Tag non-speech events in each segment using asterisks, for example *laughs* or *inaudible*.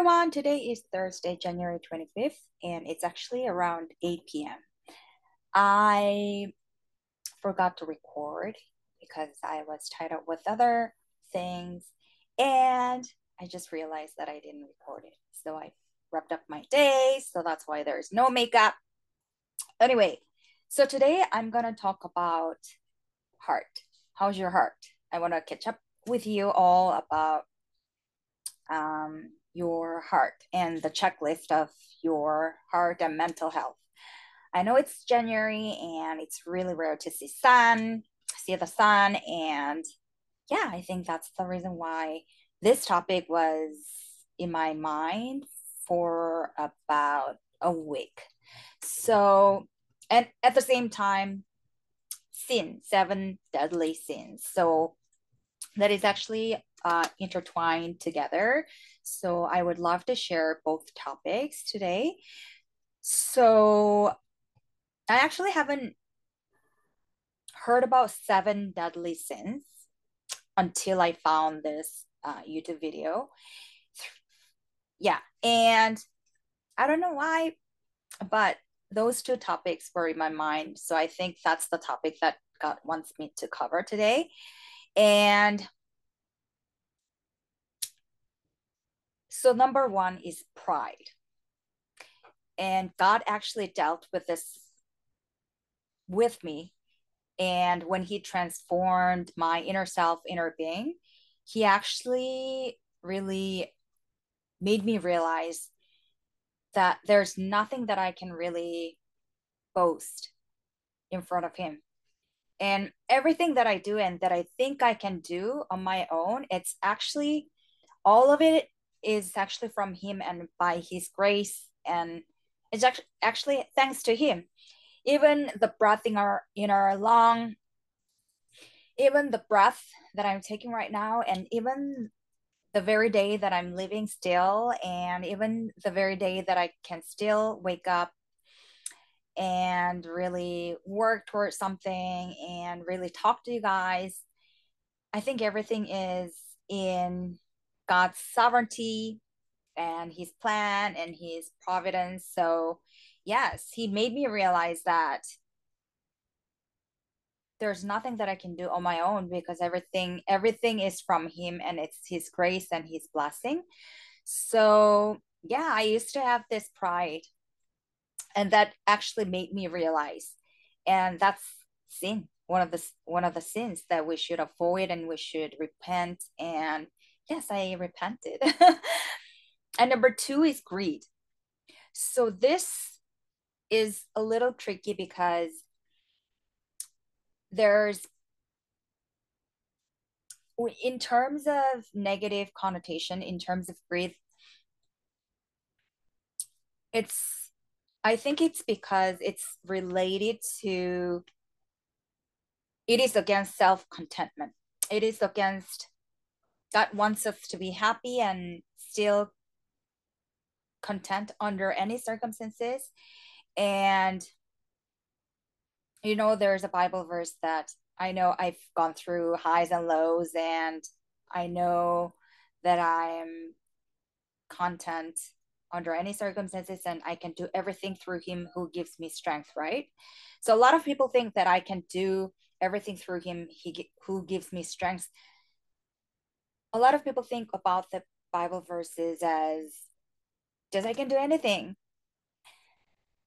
everyone, today is Thursday, January 25th, and it's actually around 8 p.m. I forgot to record because I was tied up with other things, and I just realized that I didn't record it. So I wrapped up my day, so that's why there's no makeup. Anyway, so today I'm gonna talk about heart. How's your heart? I want to catch up with you all about um, your heart and the checklist of your heart and mental health. I know it's January and it's really rare to see sun, see the sun, and yeah, I think that's the reason why this topic was in my mind for about a week. So, and at the same time, sin, seven deadly sins. So that is actually uh, intertwined together. So I would love to share both topics today. So I actually haven't heard about seven deadly sins until I found this uh, YouTube video. Yeah, and I don't know why, but those two topics were in my mind. So I think that's the topic that God wants me to cover today. And so number one is pride. And God actually dealt with this with me. And when he transformed my inner self, inner being, he actually really made me realize that there's nothing that I can really boast in front of him. And everything that I do and that I think I can do on my own, it's actually all of it is actually from him and by his grace and it's actually actually thanks to him. Even the breath in our in our lung even the breath that i'm taking right now and even the very day that i'm living still and even the very day that i can still wake up and really work towards something and really talk to you guys i think everything is in God's sovereignty and his plan and his providence. So, yes, he made me realize that there's nothing that I can do on my own because everything everything is from him and it's his grace and his blessing. So, yeah, I used to have this pride and that actually made me realize and that's sin one of the one of the sins that we should avoid and we should repent and yes, I repented. *laughs* and number two is greed. So this is a little tricky because there's in terms of negative connotation in terms of greed it's i think it's because it's related to it is against self contentment it is against God wants us to be happy and still content under any circumstances. And, you know, there's a Bible verse that I know I've gone through highs and lows, and I know that I'm content under any circumstances and I can do everything through him who gives me strength, right? So a lot of people think that I can do everything through him he who gives me strength a lot of people think about the Bible verses as just I can do anything.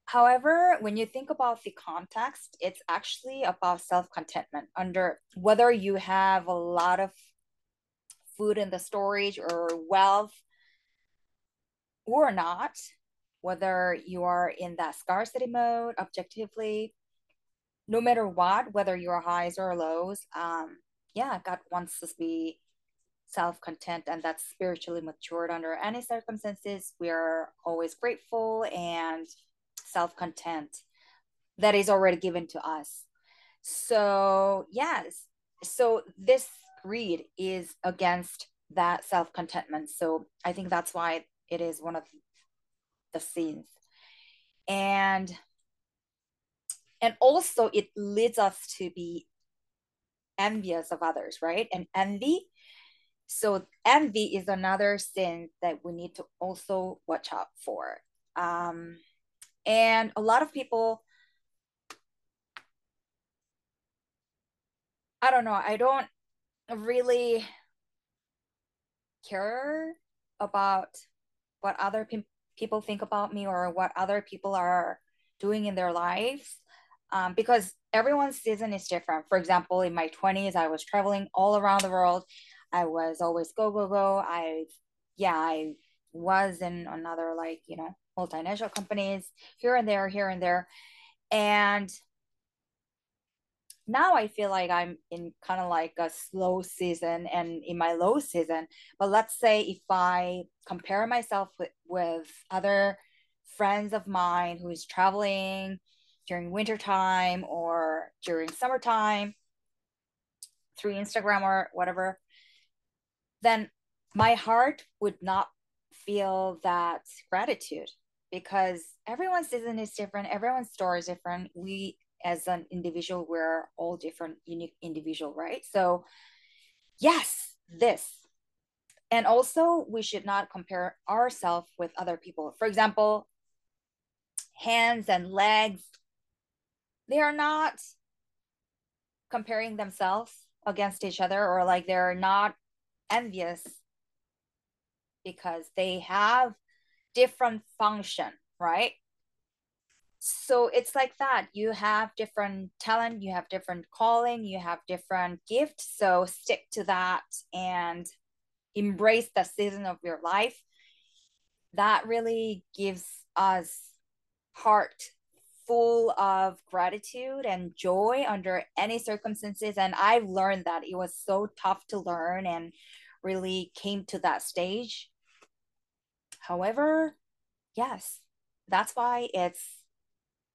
However, when you think about the context, it's actually about self contentment under whether you have a lot of food in the storage or wealth or not, whether you are in that scarcity mode objectively, no matter what, whether you're highs or lows, um, yeah, God wants us to be self-content and that's spiritually matured under any circumstances we are always grateful and self-content that is already given to us. So yes. So this greed is against that self-contentment. So i think that's why it is one of the sins. And and also it leads us to be envious of others right? And envy so envy is another sin that we need to also watch out for um, and a lot of people i don't know i don't really care about what other pe- people think about me or what other people are doing in their lives um, because everyone's season is different. For example, in my 20s, I was traveling all around the world. I was always go, go, go. I, yeah, I was in another, like, you know, multinational companies here and there, here and there. And now I feel like I'm in kind of like a slow season and in my low season. But let's say if I compare myself with, with other friends of mine who is traveling during wintertime or during summertime through Instagram or whatever, then my heart would not feel that gratitude because everyone's season is different, everyone's story is different. We as an individual, we're all different, unique individual, right? So yes, this. And also we should not compare ourselves with other people. For example, hands and legs, they are not comparing themselves against each other or like they're not envious because they have different function right? So it's like that. You have different talent you have different calling you have different gifts. So stick to that and embrace the season of your life. That really gives us heart full of gratitude and joy under any circumstances. And i've learned that it was so tough to learn and really came to that stage. However yes that's why it's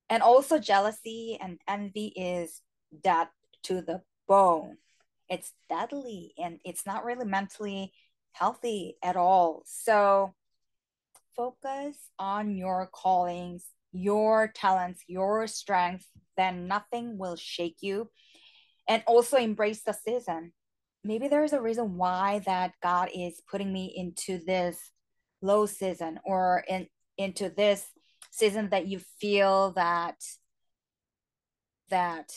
and also jealousy and envy is dead to the bone. It's deadly and it's not really mentally healthy at all. So focus on your callings your talents your strength then nothing will shake you. And also embrace the season maybe there's a reason why that god is putting me into this low season or in into this season that you feel that that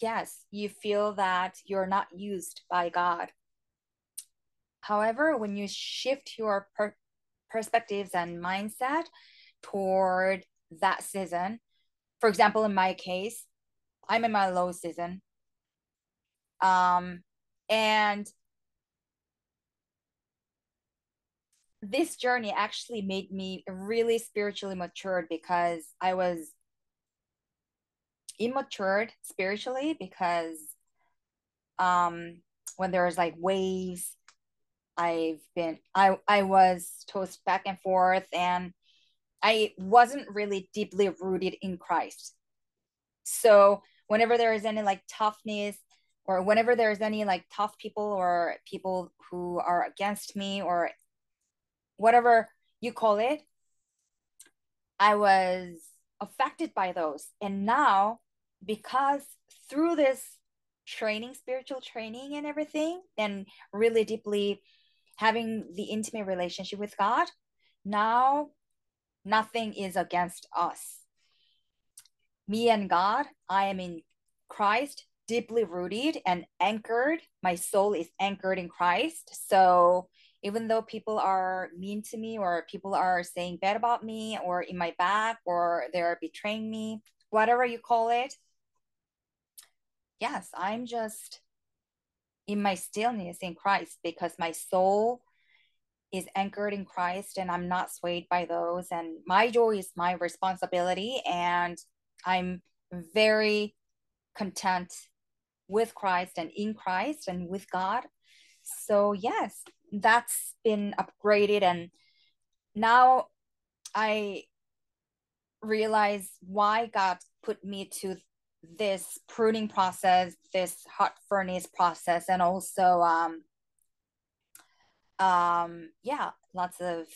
yes you feel that you're not used by god. However when you shift your per- perspectives and mindset toward that season for example in my case i'm in my low season um and this journey actually made me really spiritually matured because I was immatured spiritually because um when there was like waves I've been I I was tossed back and forth and I wasn't really deeply rooted in Christ. So whenever there is any like toughness or whenever there's any like tough people or people who are against me or whatever you call it, I was affected by those. And now, because through this training, spiritual training and everything, and really deeply having the intimate relationship with God, now nothing is against us. Me and God, I am in Christ, deeply rooted and anchored. My soul is anchored in Christ. So even though people are mean to me or people are saying bad about me or in my back or they're betraying me, whatever you call it, yes, I'm just in my stillness in Christ because my soul is anchored in Christ and I'm not swayed by those. And my joy is my responsibility. And I'm very content with Christ and in Christ and with God. So, yes, that's been upgraded. And now i realize why god put me to this pruning process this hot furnace process and also um um yeah lots of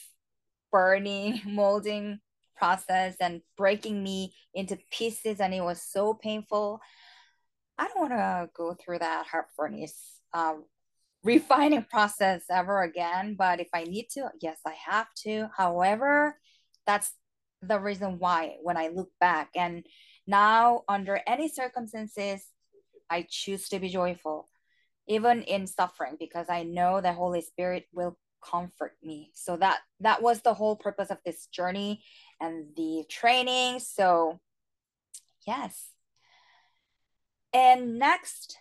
burning *laughs* molding process and breaking me into pieces. And it was so painful i don't want to go through that hot furnace um, refining *laughs* process ever again. But if I need to, yes, I have to. However, that's the reason why when I look back and now under any circumstances, I choose to be joyful, even in suffering, because I know the Holy Spirit will comfort me. So that that was the whole purpose of this journey and the training. So yes. And next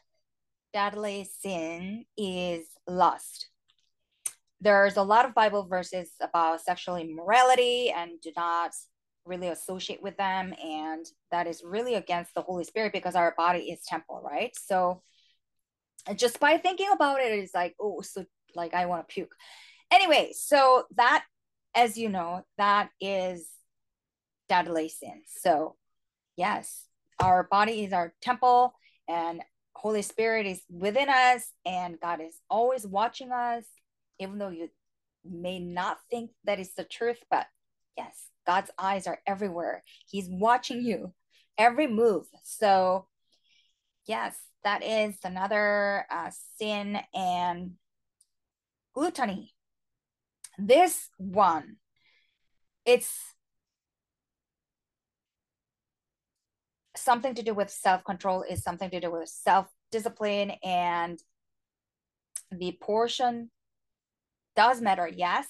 deadly sin is lust. There's a lot of Bible verses about sexual immorality and do not really associate with them. And that is really against the Holy Spirit because our body is temple, right? So just by thinking about it, it's like, oh, so like I want to puke. Anyway, so that, as you know, that is deadly sin. So, yes, our body is our temple, and Holy Spirit is within us, and God is always watching us, even though you may not think that is the truth, but yes, God's eyes are everywhere. He's watching you every move. So, yes, that is another uh, sin and gluttony. This one, it's something to do with self control, is something to do with self discipline, and the portion does matter, yes.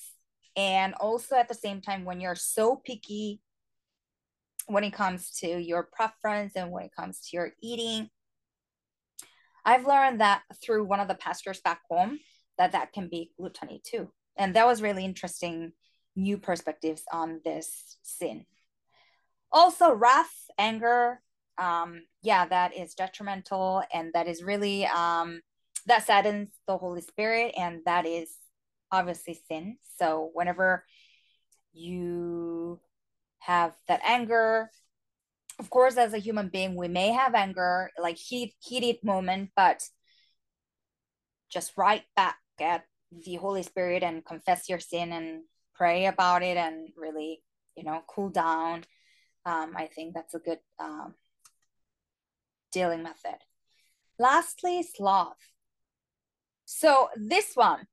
And also at the same time, when you're so picky when it comes to your preference and when it comes to your eating, I've learned that through one of the pastors back home that that can be gluttony too and that was really interesting new perspectives on this sin also wrath anger um yeah that is detrimental and that is really um that saddens the holy spirit and that is obviously sin so whenever you have that anger of course as a human being we may have anger like heat heated moment but just right back at the Holy Spirit and confess your sin and pray about it and really, you know, cool down. Um, I think that's a good um, dealing method. Lastly, sloth. So this one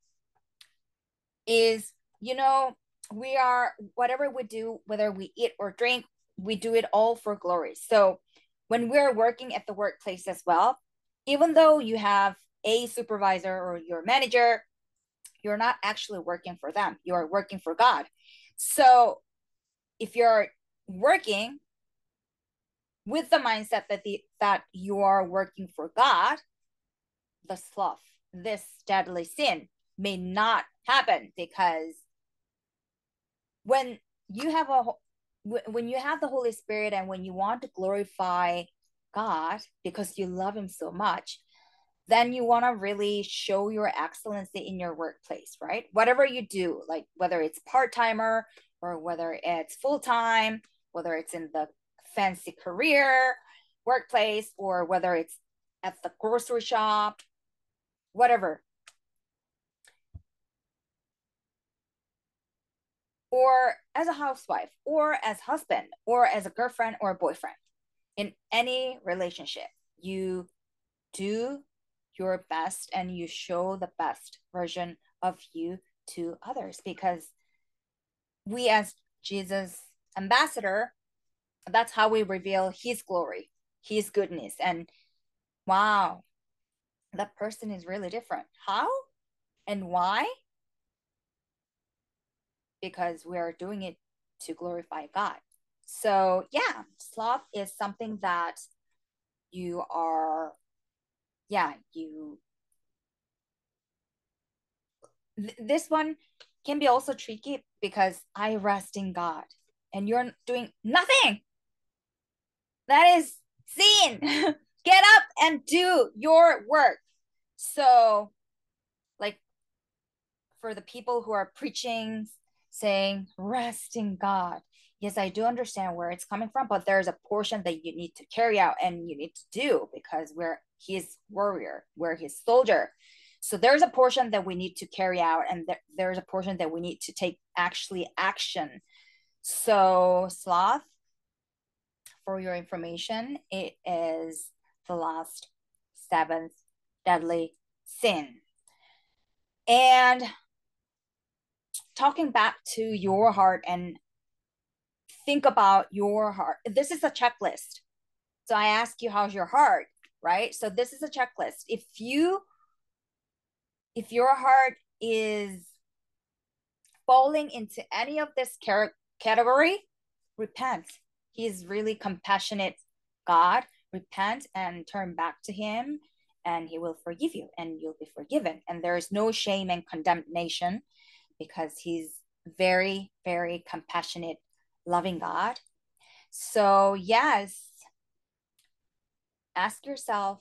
is, you know, we are, whatever we do, whether we eat or drink, we do it all for glory. So when we're working at the workplace as well, even though you have a supervisor or your manager you're not actually working for them you're working for god so if you're working with the mindset that the that you are working for god the sloth this deadly sin may not happen because when you have a when you have the holy spirit and when you want to glorify god because you love him so much then you want to really show your excellency in your workplace, right? Whatever you do, like whether it's part timer or whether it's full time, whether it's in the fancy career workplace or whether it's at the grocery shop, whatever. Or as a housewife, or as husband, or as a girlfriend or a boyfriend, in any relationship, you do your best and you show the best version of you to others because we as jesus ambassador that's how we reveal his glory his goodness. And wow that person is really different. How and why? Because we are doing it to glorify god. So yeah sloth is something that you are yeah, you th- this one can be also tricky because I rest in God and you're doing nothing. That is sin. *laughs* Get up and do your work. So, like, for the people who are preaching, saying, rest in God, yes, I do understand where it's coming from, but there's a portion that you need to carry out and you need to do because we're his warrior, we're his soldier. So there's a portion that we need to carry out, and there, there's a portion that we need to take actually action. So sloth, for your information, it is the last seventh deadly sin. And talking back to your heart and think about your heart. This is a checklist. So I ask you, how's your heart? Right. So this is a checklist. If you, if your heart is falling into any of this category, repent. He is really compassionate God. Repent and turn back to Him, and He will forgive you, and you'll be forgiven. And there is no shame and condemnation because He's very, very compassionate, loving God. So, yes, ask yourself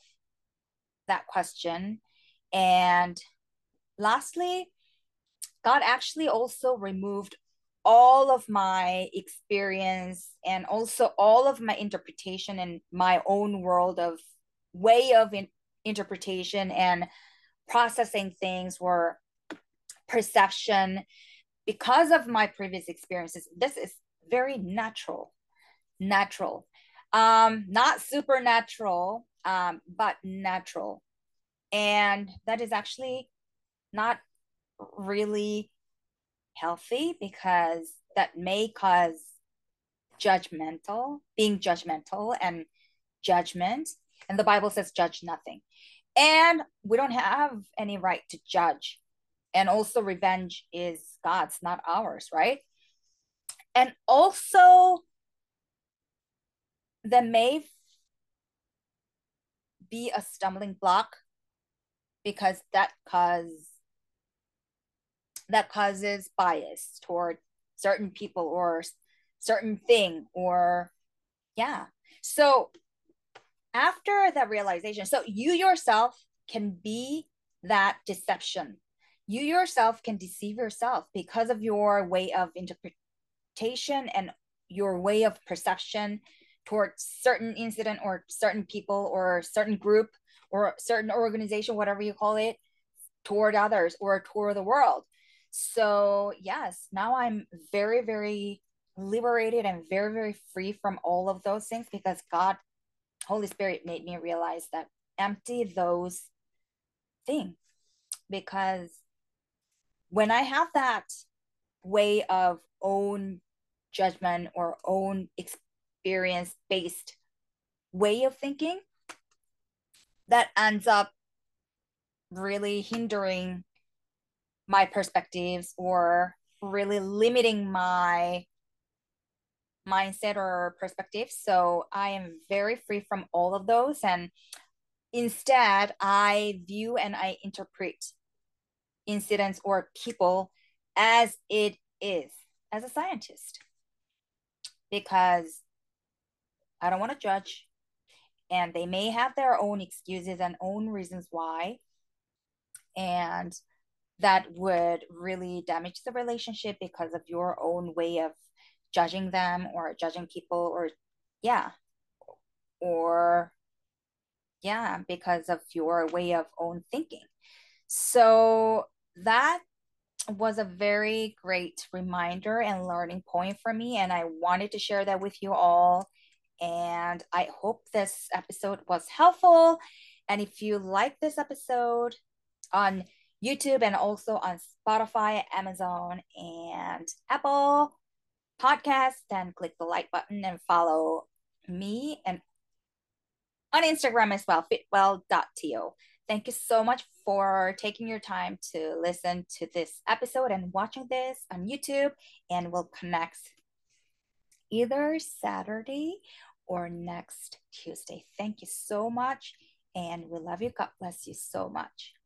that question. And lastly, God actually also removed all of my experience and also all of my interpretation and my own world of way of in- interpretation and processing things were perception. Because of my previous experiences this is very natural natural. Um not supernatural um but natural. And that is actually not really healthy because that may cause judgmental, being judgmental and judgment. And the Bible says, judge nothing. And we don't have any right to judge. And also, revenge is God's, not ours, right? And also, there may be a stumbling block because that cause that causes bias toward certain people or certain thing or yeah. So after that realization so you yourself can be that deception. You yourself can deceive yourself because of your way of interpretation and your way of perception toward certain incident or certain people or certain group or certain organization whatever you call it toward others or toward the world so, yes, now I'm very, very liberated and very, very free from all of those things because God, Holy Spirit, made me realize that empty those things. Because when I have that way of own judgment or own experience based way of thinking, that ends up really hindering my perspectives or really limiting my mindset or perspective. So I am very free from all of those. And instead, I view and I interpret incidents or people as it is as a scientist because I don't want to judge. And they may have their own excuses and own reasons why. And that would really damage the relationship because of your own way of judging them or judging people or yeah. Or yeah because of your way of own thinking. So that was a very great reminder and learning point for me and i wanted to share that with you all. And i hope this episode was helpful. And if you like this episode on YouTube and also on Spotify, Amazon, and Apple Podcasts. Then click the like button and follow me and on Instagram as well, fitwell.to. Thank you so much for taking your time to listen to this episode and watching this on YouTube. And we'll connect either Saturday or next Tuesday. Thank you so much. And we love you. God bless you so much.